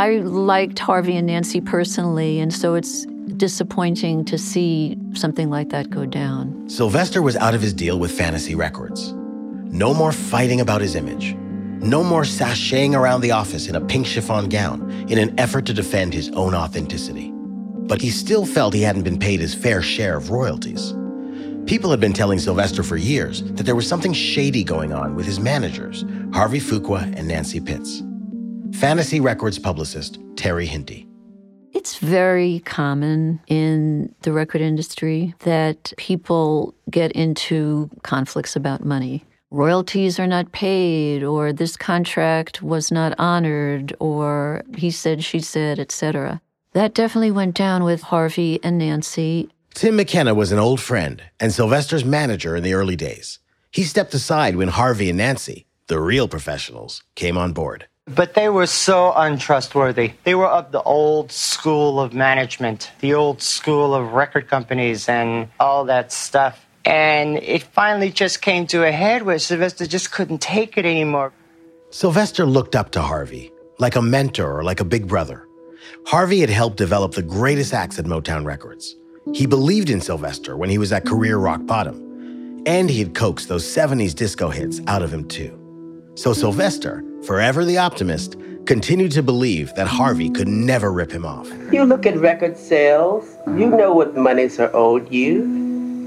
I liked Harvey and Nancy personally, and so it's disappointing to see something like that go down. Sylvester was out of his deal with Fantasy Records. No more fighting about his image. No more sashaying around the office in a pink chiffon gown in an effort to defend his own authenticity. But he still felt he hadn't been paid his fair share of royalties. People had been telling Sylvester for years that there was something shady going on with his managers, Harvey Fuqua and Nancy Pitts. Fantasy Records publicist Terri Hinte. It's very common in the record industry that people get into conflicts about money. Royalties are not paid, or this contract was not honored, or he said, she said, etc. That definitely went down with Harvey and Nancy. Tim McKenna was an old friend and Sylvester's manager in the early days. He stepped aside when Harvey and Nancy, the real professionals, came on board. But they were so untrustworthy. They were of the old school of management, the old school of record companies and all that stuff. And it finally just came to a head where Sylvester just couldn't take it anymore. Sylvester looked up to Harvey, like a mentor or like a big brother. Harvey had helped develop the greatest acts at Motown Records. He believed in Sylvester when he was at career rock bottom. And he had coaxed those 70s disco hits out of him too. So Sylvester, forever the optimist, continued to believe that Harvey could never rip him off. You look at record sales, you know what monies are owed you,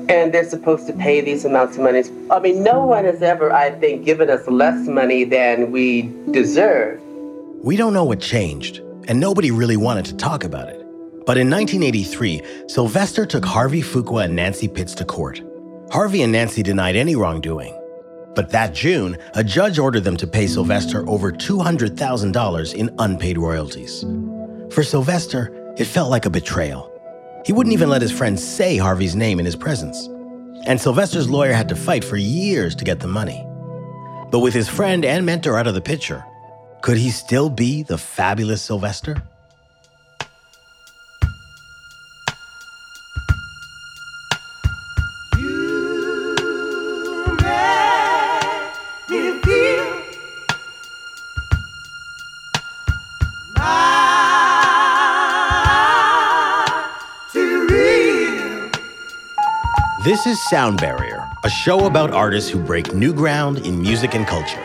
and they're supposed to pay these amounts of money. I mean, no one has ever, I think, given us less money than we deserve. We don't know what changed, and nobody really wanted to talk about it. But in 1983, Sylvester took Harvey Fuqua and Nancy Pitts to court. Harvey and Nancy denied any wrongdoing, but that June, a judge ordered them to pay Sylvester over $200,000 in unpaid royalties. For Sylvester, it felt like a betrayal. He wouldn't even let his friends say Harvey's name in his presence. And Sylvester's lawyer had to fight for years to get the money. But with his friend and mentor out of the picture, could he still be the fabulous Sylvester? This is Sound Barrier, a show about artists who break new ground in music and culture.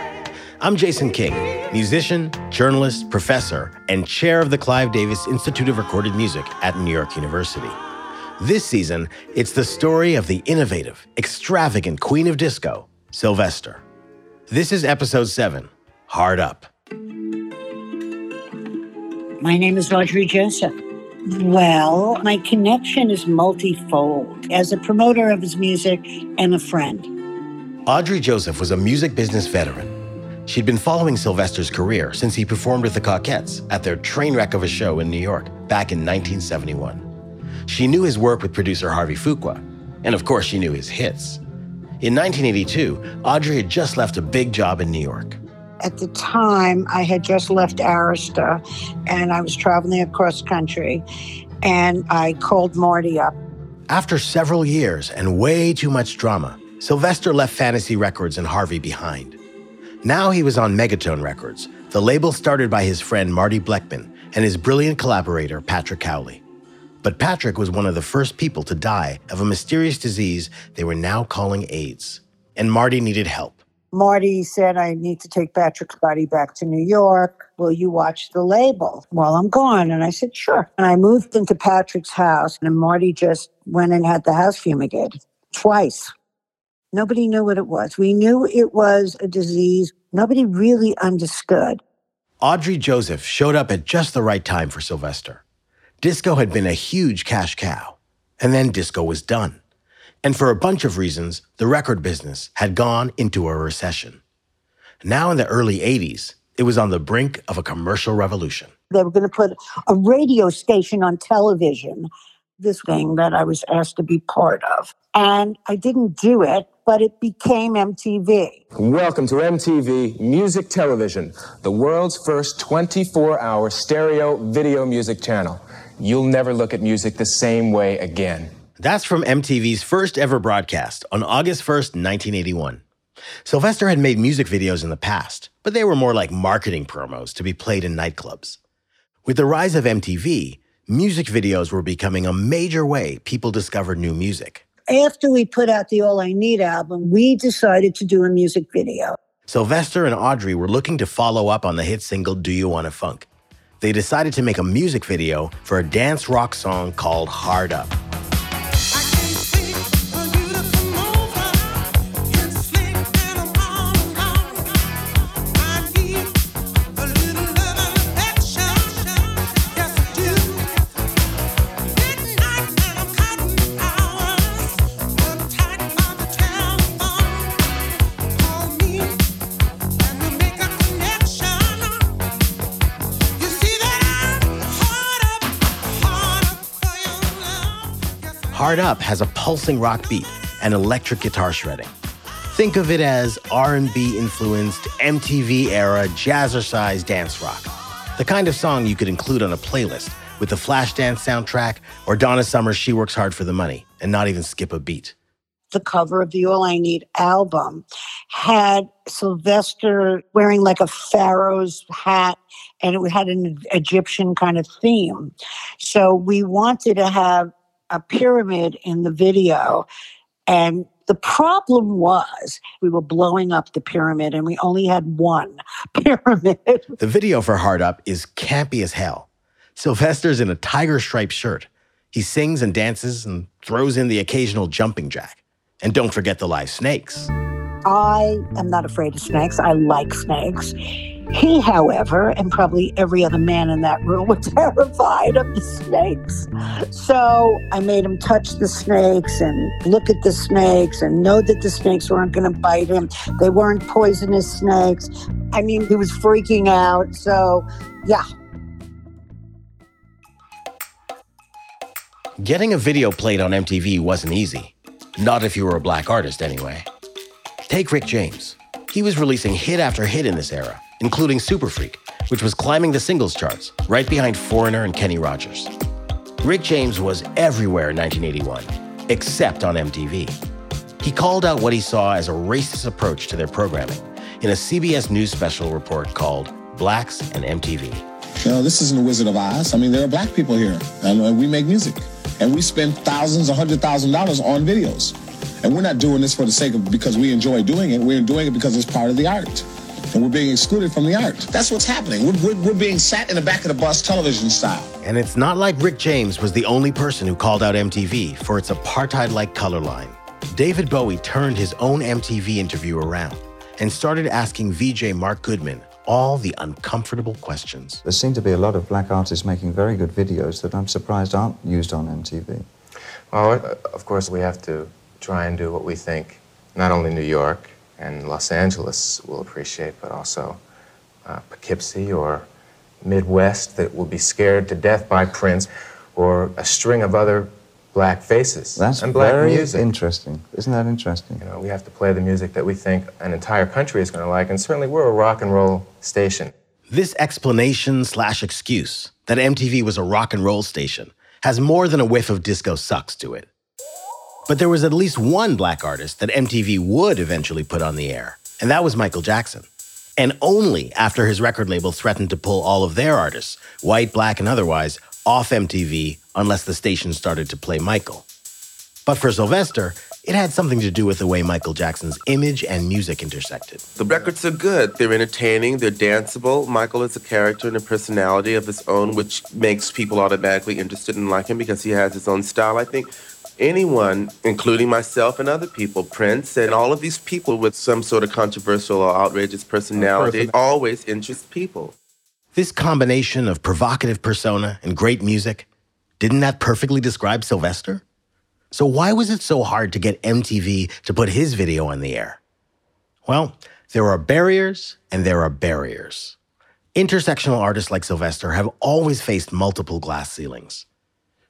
I'm Jason King, musician, journalist, professor, and chair of the Clive Davis Institute of Recorded Music at New York University. This season, it's the story of the innovative, extravagant queen of disco, Sylvester. This is episode 7 Hard Up. My name is Audrey Joseph. Well, my connection is multifold as a promoter of his music and a friend. Audrey Joseph was a music business veteran. She'd been following Sylvester's career since he performed with the Cockettes at their train wreck of a show in New York back in 1971. She knew his work with producer Harvey Fuqua, and of course, she knew his hits. In 1982, Audrey had just left a big job in New York. At the time, I had just left Arista and I was traveling across country, and I called Marty up. After several years and way too much drama, Sylvester left Fantasy Records and Harvey behind. Now he was on Megatone Records, the label started by his friend Marty Blecman and his brilliant collaborator Patrick Cowley. But Patrick was one of the first people to die of a mysterious disease they were now calling AIDS. And Marty needed help. Marty said, I need to take Patrick's body back to New York. Will you watch the label while I'm gone? And I said, sure. And I moved into Patrick's house, and Marty just went and had the house fumigated twice. Nobody knew what it was. We knew it was a disease. Nobody really understood. Audrey Joseph showed up at just the right time for Sylvester. Disco had been a huge cash cow, and then disco was done. And for a bunch of reasons, the record business had gone into a recession. Now, in the early 80s, it was on the brink of a commercial revolution. They were going to put a radio station on television, this thing that I was asked to be part of. And I didn't do it, but it became MTV. Welcome to MTV Music Television, the world's first 24 hour stereo video music channel. You'll never look at music the same way again. That's from MTV's first ever broadcast on August 1st, 1981. Sylvester had made music videos in the past, but they were more like marketing promos to be played in nightclubs. With the rise of MTV, music videos were becoming a major way people discovered new music. After we put out the All I Need album, we decided to do a music video. Sylvester and Audrey were looking to follow up on the hit single Do You Wanna Funk. They decided to make a music video for a dance rock song called Hard Up. Hard Up has a pulsing rock beat and electric guitar shredding. Think of it as R&B influenced MTV era jazzercise dance rock. The kind of song you could include on a playlist with the Flashdance soundtrack or Donna Summer's She Works Hard for the Money and not even skip a beat. The cover of the All I Need album had Sylvester wearing like a pharaoh's hat and it had an Egyptian kind of theme. So we wanted to have a pyramid in the video. And the problem was we were blowing up the pyramid and we only had one pyramid. The video for Hard Up is campy as hell. Sylvester's in a tiger striped shirt. He sings and dances and throws in the occasional jumping jack. And don't forget the live snakes. I am not afraid of snakes. I like snakes. He, however, and probably every other man in that room were terrified of the snakes. So I made him touch the snakes and look at the snakes and know that the snakes weren't going to bite him. They weren't poisonous snakes. I mean, he was freaking out. So, yeah. Getting a video played on MTV wasn't easy. Not if you were a black artist, anyway. Take Rick James. He was releasing hit after hit in this era including Super Freak, which was climbing the singles charts, right behind Foreigner and Kenny Rogers. Rick James was everywhere in 1981, except on MTV. He called out what he saw as a racist approach to their programming in a CBS News special report called Blacks and MTV. You know, this isn't a Wizard of Oz. I mean, there are black people here, and we make music, and we spend thousands, a hundred thousand dollars on videos, and we're not doing this for the sake of because we enjoy doing it. We're doing it because it's part of the art and we're being excluded from the art. That's what's happening. We're, we're, we're, being sat in the back of the bus television style. And it's not like Rick James was the only person who called out MTV for its apartheid like color line. David Bowie turned his own MTV interview around and started asking VJ Mark Goodman all the uncomfortable questions. There seem to be a lot of black artists making very good videos that I'm surprised aren't used on MTV. Well, of course, we have to try and do what we think, not only New York, and Los Angeles will appreciate, but also uh, Poughkeepsie or Midwest that will be scared to death by Prince or a string of other black faces That's and black very music. interesting. Isn't that interesting? You know, we have to play the music that we think an entire country is going to like, and certainly we're a rock and roll station. This explanation slash excuse that MTV was a rock and roll station has more than a whiff of disco sucks to it. But there was at least one black artist that MTV would eventually put on the air, and that was Michael Jackson. And only after his record label threatened to pull all of their artists, white, black, and otherwise, off MTV unless the station started to play Michael. But for Sylvester, it had something to do with the way Michael Jackson's image and music intersected. The records are good. They're entertaining. They're danceable. Michael is a character and a personality of his own, which makes people automatically interested in like him because he has his own style. I think anyone, including myself and other people, Prince and all of these people with some sort of controversial or outrageous personality, always interest people. This combination of provocative persona and great music, didn't that perfectly describe Sylvester? So why was it so hard to get MTV to put his video on the air? Well, there are barriers and there are barriers. Intersectional artists like Sylvester have always faced multiple glass ceilings.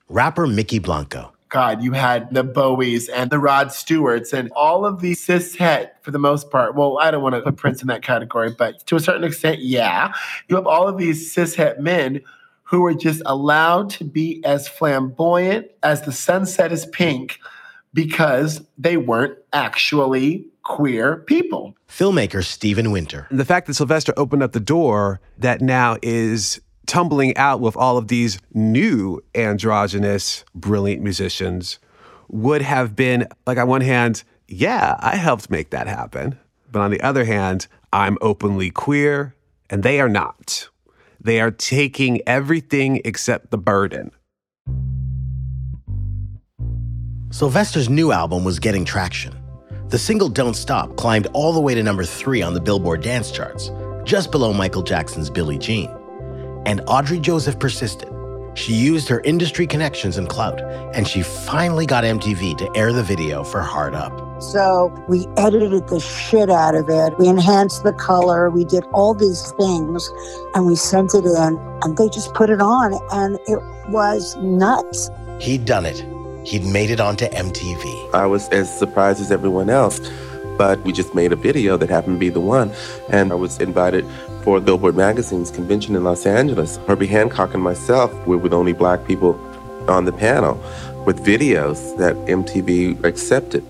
Rapper Mykki Blanco God, you had the Bowies and the Rod Stewarts and all of these cis het for the most part. Well, I don't want to put Prince in that category, but to a certain extent, yeah. You have all of these cis het men who were just allowed to be as flamboyant as the sunset is pink because they weren't actually queer people. Filmmaker Stephen Winter. The fact that Sylvester opened up the door that now is tumbling out with all of these new androgynous, brilliant musicians would have been like, on one hand, yeah, I helped make that happen. But on the other hand, I'm openly queer, and they are not. They are taking everything except the burden. Sylvester's new album was getting traction. The single Don't Stop climbed all the way to number three on the Billboard dance charts, just below Michael Jackson's Billie Jean. And Audrey Joseph persisted. She used her industry connections and clout, and she finally got MTV to air the video for Hard Up. So we edited the shit out of it. We enhanced the color. We did all these things and we sent it in and they just put it on and it was nuts. He'd done it. He'd made it onto MTV. I was as surprised as everyone else, but we just made a video that happened to be the one. And I was invited for Billboard Magazine's convention in Los Angeles. Herbie Hancock and myself were with only black people on the panel with videos that MTV accepted.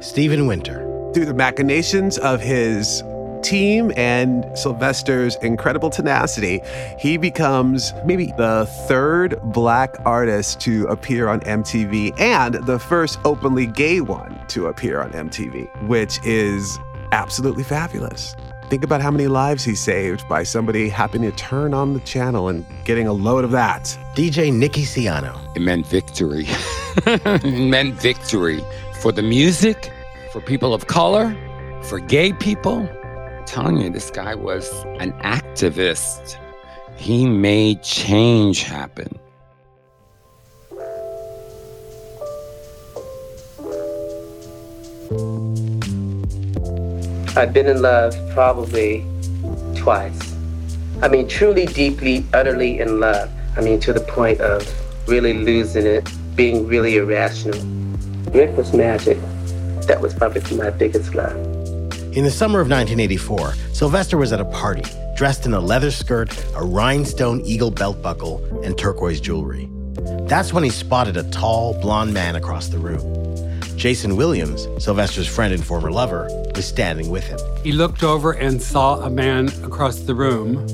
Stephen Winter. Through the machinations of his team and Sylvester's incredible tenacity, he becomes maybe the third black artist to appear on MTV and the first openly gay one to appear on MTV, which is absolutely fabulous. Think about how many lives he saved by somebody happening to turn on the channel and getting a load of that. DJ Nicky Siano. It meant victory. it meant victory for the music, for people of color, for gay people telling you, this guy was an activist. He made change happen. I've been in love probably twice. I mean, truly, deeply, utterly in love. I mean, to the point of really losing it, being really irrational. Rick was magic. That was probably my biggest love. In the summer of 1984, Sylvester was at a party, dressed in a leather skirt, a rhinestone eagle belt buckle, and turquoise jewelry. That's when he spotted a tall, blond man across the room. Jason Williams, Sylvester's friend and former lover, was standing with him. He looked over and saw a man across the room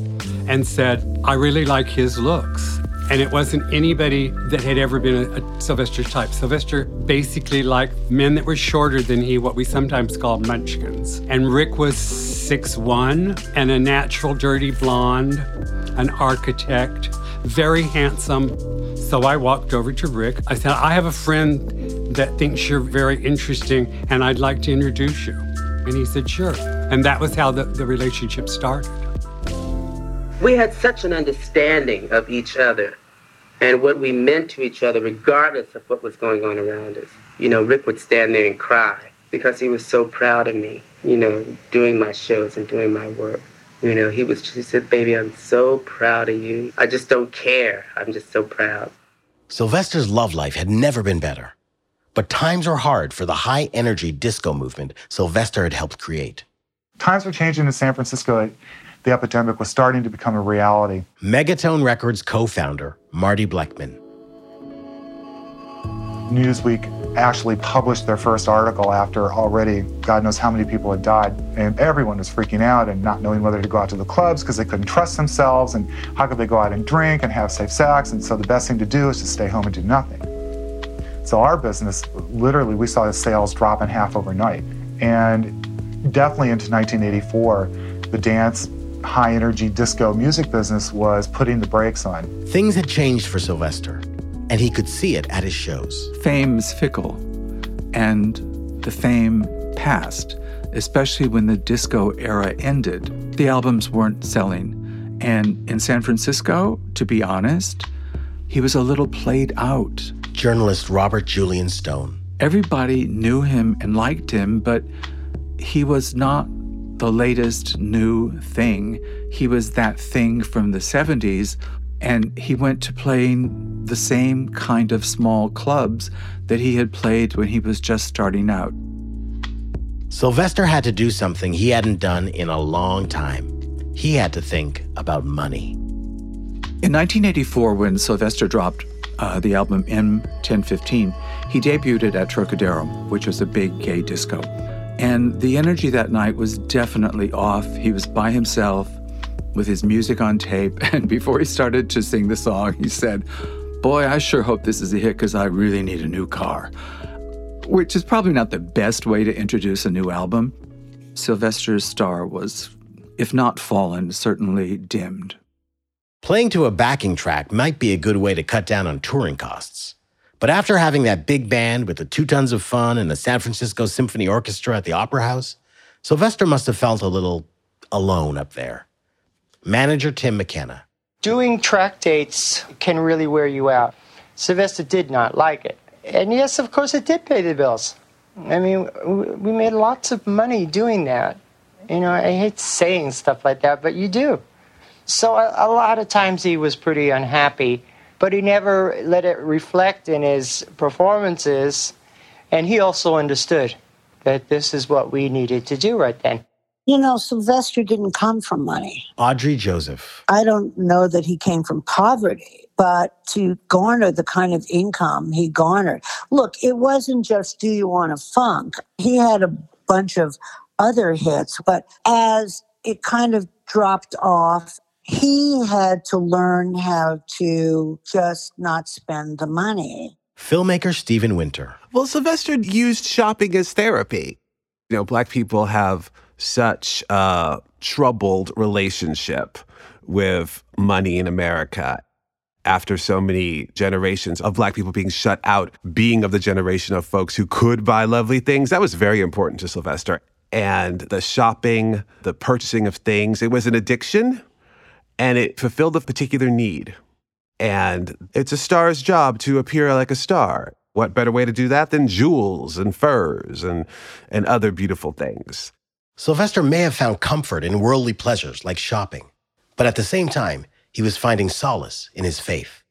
and said, I really like his looks. And it wasn't anybody that had ever been a, a Sylvester type. Sylvester basically liked men that were shorter than he, what we sometimes call munchkins. And Rick was six one and a natural dirty blonde, an architect, very handsome. So I walked over to Rick. I said, I have a friend that thinks you're very interesting and I'd like to introduce you. And he said, sure. And that was how the, the relationship started. We had such an understanding of each other and what we meant to each other, regardless of what was going on around us. You know, Rick would stand there and cry because he was so proud of me, you know, doing my shows and doing my work. You know, he was just he said, baby, I'm so proud of you. I just don't care. I'm just so proud. Sylvester's love life had never been better. But times were hard for the high energy disco movement Sylvester had helped create. Times were changing in San Francisco the epidemic was starting to become a reality. Megatone Records co founder, Marty Blecman. Newsweek actually published their first article after already God knows how many people had died. And everyone was freaking out and not knowing whether to go out to the clubs because they couldn't trust themselves and how could they go out and drink and have safe sex. And so the best thing to do is to stay home and do nothing. So our business, literally, we saw the sales drop in half overnight. And definitely into 1984, the dance high energy disco music business was putting the brakes on. Things had changed for Sylvester, and he could see it at his shows. Fame's fickle, and the fame passed, especially when the disco era ended. The albums weren't selling. And in San Francisco, to be honest, he was a little played out. Journalist Robert Julian Stone. Everybody knew him and liked him, but he was not the latest new thing. He was that thing from the 70s, and he went to playing the same kind of small clubs that he had played when he was just starting out. Sylvester had to do something he hadn't done in a long time. He had to think about money. In 1984, when Sylvester dropped uh, the album M1015, he debuted at Trocadero, which was a big gay disco. And the energy that night was definitely off. He was by himself. with his music on tape. And before he started to sing the song, he said, Boy, I sure hope this is a hit because I really need a new car. Which is probably not the best way to introduce a new album. Sylvester's star was, if not fallen, certainly dimmed. Playing to a backing track might be a good way to cut down on touring costs. But after having that big band with the two tons of fun and the San Francisco Symphony Orchestra at the Opera House, Sylvester must have felt a little alone up there. Manager Tim McKenna. Doing track dates can really wear you out. Sylvester did not like it. And yes, of course, it did pay the bills. I mean, we made lots of money doing that. You know, I hate saying stuff like that, but you do. So a, a lot of times he was pretty unhappy, but he never let it reflect in his performances. And he also understood that this is what we needed to do right then. You know, Sylvester didn't come from money. Audrey Joseph. I don't know that he came from poverty, but to garner the kind of income he garnered. Look, it wasn't just Do You Wanna Funk? He had a bunch of other hits, but as it kind of dropped off, he had to learn how to just not spend the money. Filmmaker Stephen Winter. Well, Sylvester used shopping as therapy. You know, black people have such a troubled relationship with money in America after so many generations of black people being shut out, being of the generation of folks who could buy lovely things. That was very important to Sylvester. And the shopping, the purchasing of things, it was an addiction and it fulfilled a particular need. And it's a star's job to appear like a star. What better way to do that than jewels and furs and, and other beautiful things? Sylvester may have found comfort in worldly pleasures like shopping, but at the same time, he was finding solace in his faith.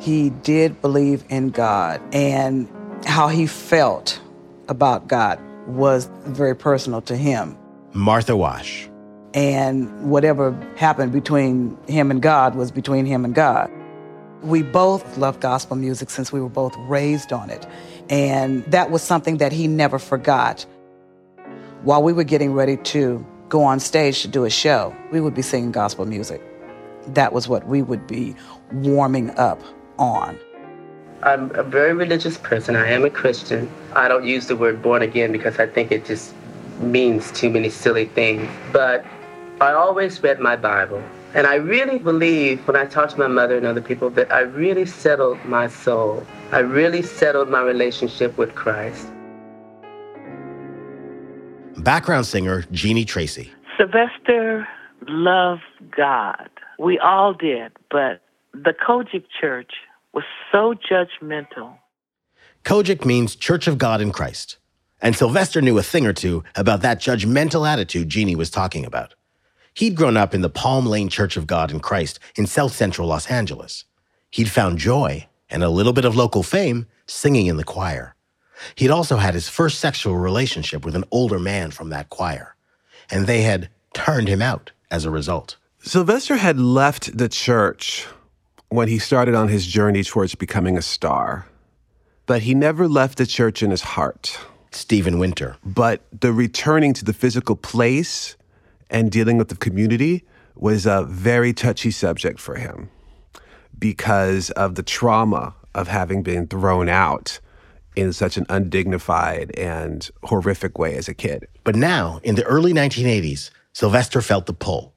He did believe in God, and how he felt about God was very personal to him. Martha Wash. And whatever happened between him and God was between him and God. We both loved gospel music since we were both raised on it. And that was something that he never forgot. While we were getting ready to go on stage to do a show, we would be singing gospel music. That was what we would be warming up on. I'm a very religious person. I am a Christian. I don't use the word born again because I think it just means too many silly things. But I always read my Bible. And I really believe when I talk to my mother and other people that I really settled my soul. I really settled my relationship with Christ. Background singer Jeanie Tracy. Sylvester loved God. We all did, but the COGIC Church was so judgmental. COGIC means Church of God in Christ. And Sylvester knew a thing or two about that judgmental attitude Jeanie was talking about. He'd grown up in the Palm Lane Church of God in Christ in South Central Los Angeles. He'd found joy and a little bit of local fame singing in the choir. He'd also had his first sexual relationship with an older man from that choir, and they had turned him out as a result. Sylvester had left the church when he started on his journey towards becoming a star, but he never left the church in his heart. Stephen Winter. But the returning to the physical place and dealing with the community was a very touchy subject for him because of the trauma of having been thrown out in such an undignified and horrific way as a kid. But now, in the early 1980s, Sylvester felt the pull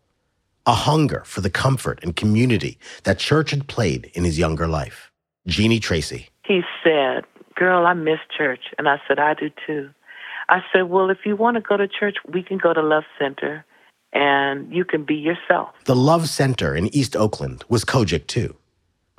a hunger for the comfort and community that church had played in his younger life. Jeanie Tracy. He said, Girl, I miss church. And I said, I do too. I said, Well, if you want to go to church, we can go to Love Center and you can be yourself. The Love Center in East Oakland was COGIC too,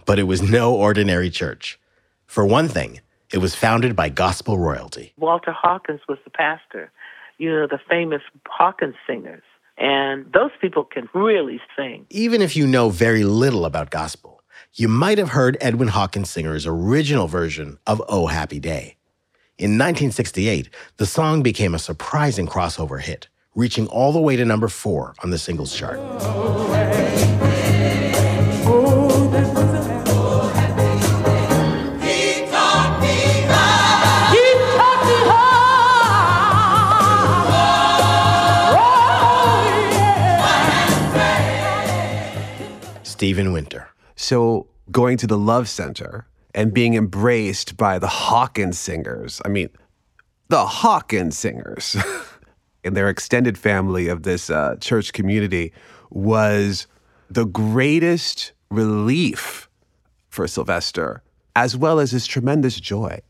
but it was no ordinary church. For one thing, it was founded by gospel royalty. Walter Hawkins was the pastor, you know, the famous Hawkins singers. And those people can really sing. Even if you know very little about gospel, you might have heard Edwin Hawkins Singer's original version of Oh Happy Day. In 1968, the song became a surprising crossover hit, reaching all the way to number four on the singles chart. Stephen Winter. So going to the Love Center and being embraced by the Hawkins singers. I mean, the Hawkins singers and their extended family of this uh, church community was the greatest relief for Sylvester, as well as his tremendous joy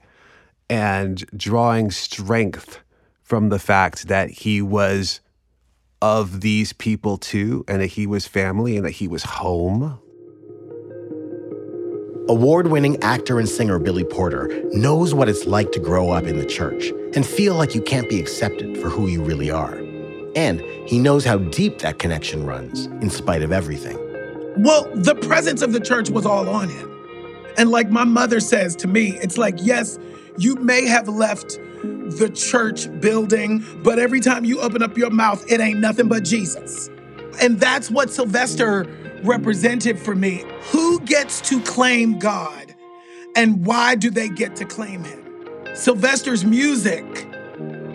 and drawing strength from the fact that he was of these people too, and that he was family and that he was home. Award winning actor and singer Billy Porter knows what it's like to grow up in the church and feel like you can't be accepted for who you really are. And he knows how deep that connection runs, in spite of everything. Well, the presence of the church was all on him. And like my mother says to me, it's like, yes, you may have left the church building, but every time you open up your mouth, it ain't nothing but Jesus. And that's what Sylvester represented for me. Who gets to claim God and why do they get to claim him? Sylvester's music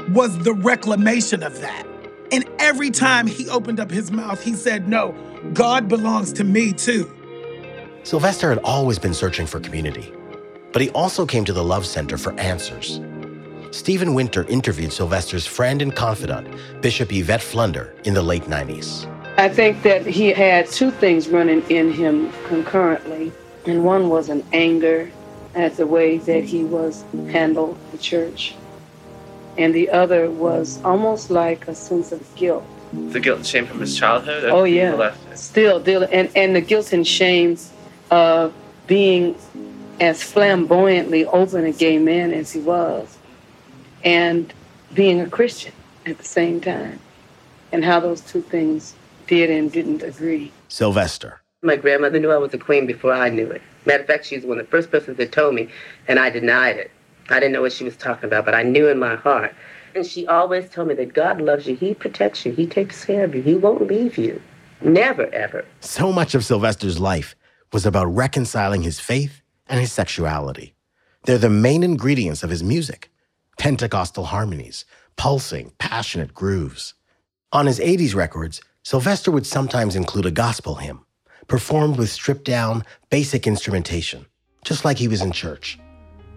was the reclamation of that. And every time he opened up his mouth, he said, No, God belongs to me too. Sylvester had always been searching for community, but he also came to the Love Center for answers. Stephen Winter interviewed Sylvester's friend and confidant, Bishop Yvette Flunder, in the late 90s. I think that he had two things running in him concurrently, and one was an anger at the way that he was handled the church, and the other was almost like a sense of guilt. The guilt and shame from his childhood. Oh yeah, still, dealing, and and the guilt and shame of being as flamboyantly open a gay man as he was, and being a Christian at the same time, and how those two things did and didn't agree. Sylvester. My grandmother knew I was a queen before I knew it. Matter of fact, she's one of the first persons that told me, and I denied it. I didn't know what she was talking about, but I knew in my heart. And she always told me that God loves you, He protects you, He takes care of you, He won't leave you. Never, ever. So much of Sylvester's life was about reconciling his faith and his sexuality. They're the main ingredients of his music Pentecostal harmonies, pulsing, passionate grooves. On his 80s records, Sylvester would sometimes include a gospel hymn, performed with stripped down, basic instrumentation, just like he was in church.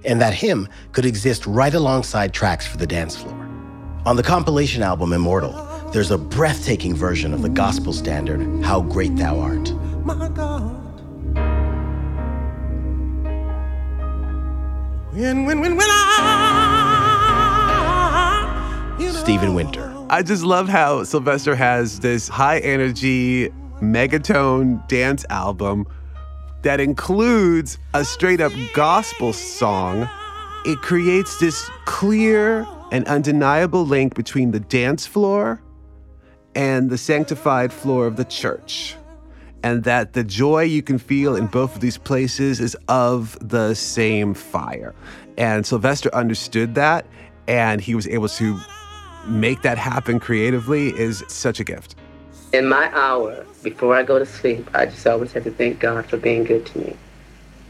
And that hymn could exist right alongside tracks for the dance floor. On the compilation album Immortal, there's a breathtaking version of the gospel standard, How Great Thou Art. My God. When, when, when, when I, Stephen Winter. I just love how Sylvester has this high energy megatone dance album that includes a straight up gospel song. It creates this clear and undeniable link between the dance floor and the sanctified floor of the church. And that the joy you can feel in both of these places is of the same fire. And Sylvester understood that, and he was able to make that happen creatively is such a gift. In my hour before I go to sleep, I just always have to thank God for being good to me.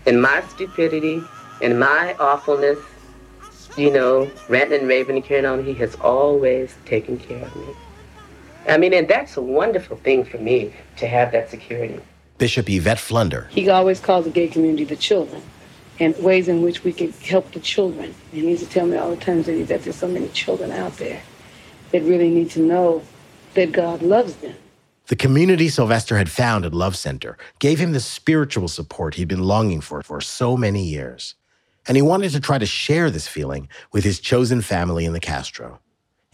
In my stupidity, in my awfulness, you know, ranting and raving and carrying on, He has always taken care of me. I mean, and that's a wonderful thing for me to have that security. Bishop Yvette Flunder. He always calls the gay community the children and ways in which we can help the children. And he used to tell me all the times that there's so many children out there that really need to know that God loves them. The community Sylvester had found at Love Center gave him the spiritual support he'd been longing for for so many years. And he wanted to try to share this feeling with his chosen family in the Castro.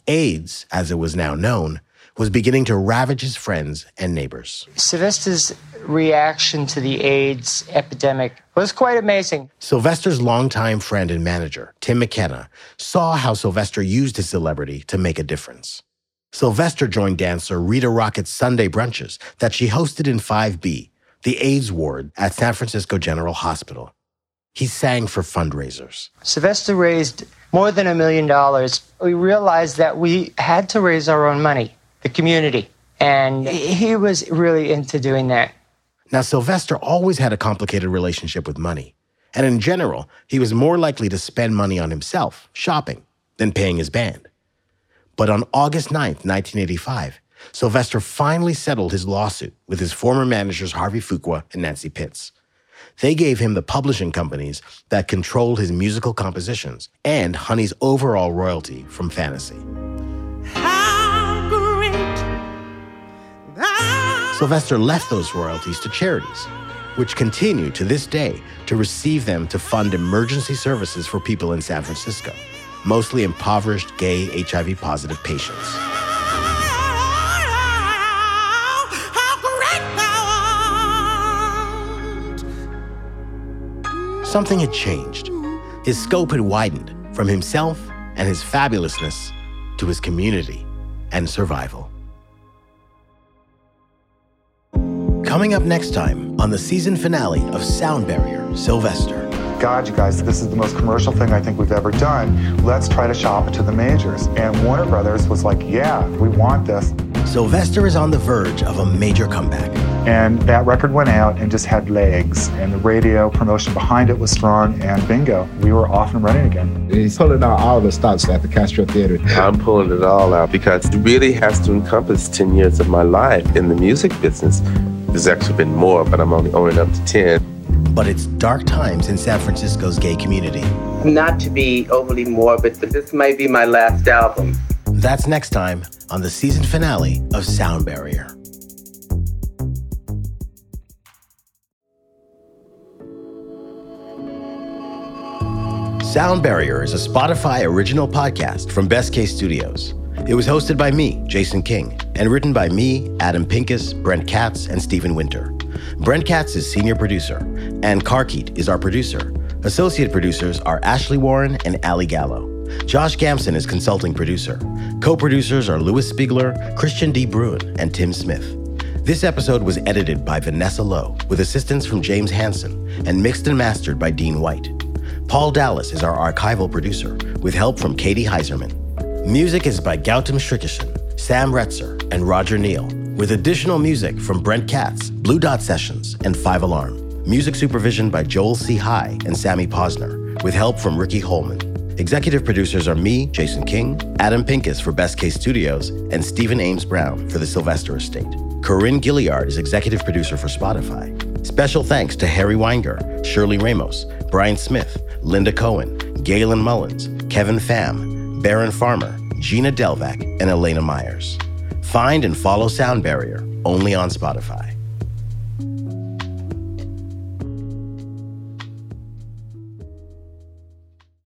AIDS, as it was now known, was beginning to ravage his friends and neighbors. Sylvester's reaction to the AIDS epidemic was quite amazing. Sylvester's longtime friend and manager, Tim McKenna, saw how Sylvester used his celebrity to make a difference. Sylvester joined dancer Rita Rockett's Sunday brunches that she hosted in 5B, the AIDS ward at San Francisco General Hospital. He sang for fundraisers. Sylvester raised more than a million dollars. We realized that we had to raise our own money, the community. And he was really into doing that. Now, Sylvester always had a complicated relationship with money. And in general, he was more likely to spend money on himself, shopping, than paying his band. But on August 9th, 1985, Sylvester finally settled his lawsuit with his former managers Harvey Fuqua and Nancy Pitts. They gave him the publishing companies that controlled his musical compositions and Honey's overall royalty from Fantasy. Sylvester left those royalties to charities, which continue to this day to receive them to fund emergency services for people in San Francisco, mostly impoverished gay HIV positive patients. Something had changed. His scope had widened from himself and his fabulousness to his community and survival. Coming up next time on the season finale of Sound Barrier, Sylvester. God, you guys, this is the most commercial thing I think we've ever done. Let's try to shop it to the majors. And Warner Brothers was like, yeah, we want this. Sylvester is on the verge of a major comeback. And that record went out and just had legs, and the radio promotion behind it was strong, and bingo, we were off and running again. He's pulling out all the stops at the Castro Theater. I'm pulling it all out because it really has to encompass 10 years of my life in the music business. There's actually been more, but I'm only owning up to 10. But it's dark times in San Francisco's gay community. Not to be overly morbid, but this might be my last album. That's next time on the season finale of Sound Barrier. Sound Barrier is a Spotify original podcast from Best Case Studios. It was hosted by me, Jason King, and written by me, Adam Pincus, Brent Katz, and Stephen Winter. Brent Katz is senior producer, and Karkeet is our producer. Associate producers are Ashley Warren and Ali Gallo. Josh Gamson is consulting producer. Co producers are Louis Spiegler, Christian D. Bruin, and Tim Smith. This episode was edited by Vanessa Lowe with assistance from James Hanson and mixed and mastered by Dean White. Paul Dallas is our archival producer with help from Katie Heiserman. Music is by Gautam Srikishan, Sam Retzer, and Roger Neal, with additional music from Brent Katz, Blue Dot Sessions, and Five Alarm. Music supervision by Joel C. High and Sammy Posner, with help from Ricky Holman. Executive producers are me, Jason King, Adam Pincus for Best Case Studios, and Stephen Ames Brown for the Sylvester Estate. Corinne Gilliard is executive producer for Spotify. Special thanks to Harry Weinger, Shirley Ramos, Brian Smith, Linda Cohen, Galen Mullins, Kevin Pham, Baron Farmer, Gina Delvac, and Elena Myers. Find and follow Sound Barrier only on Spotify.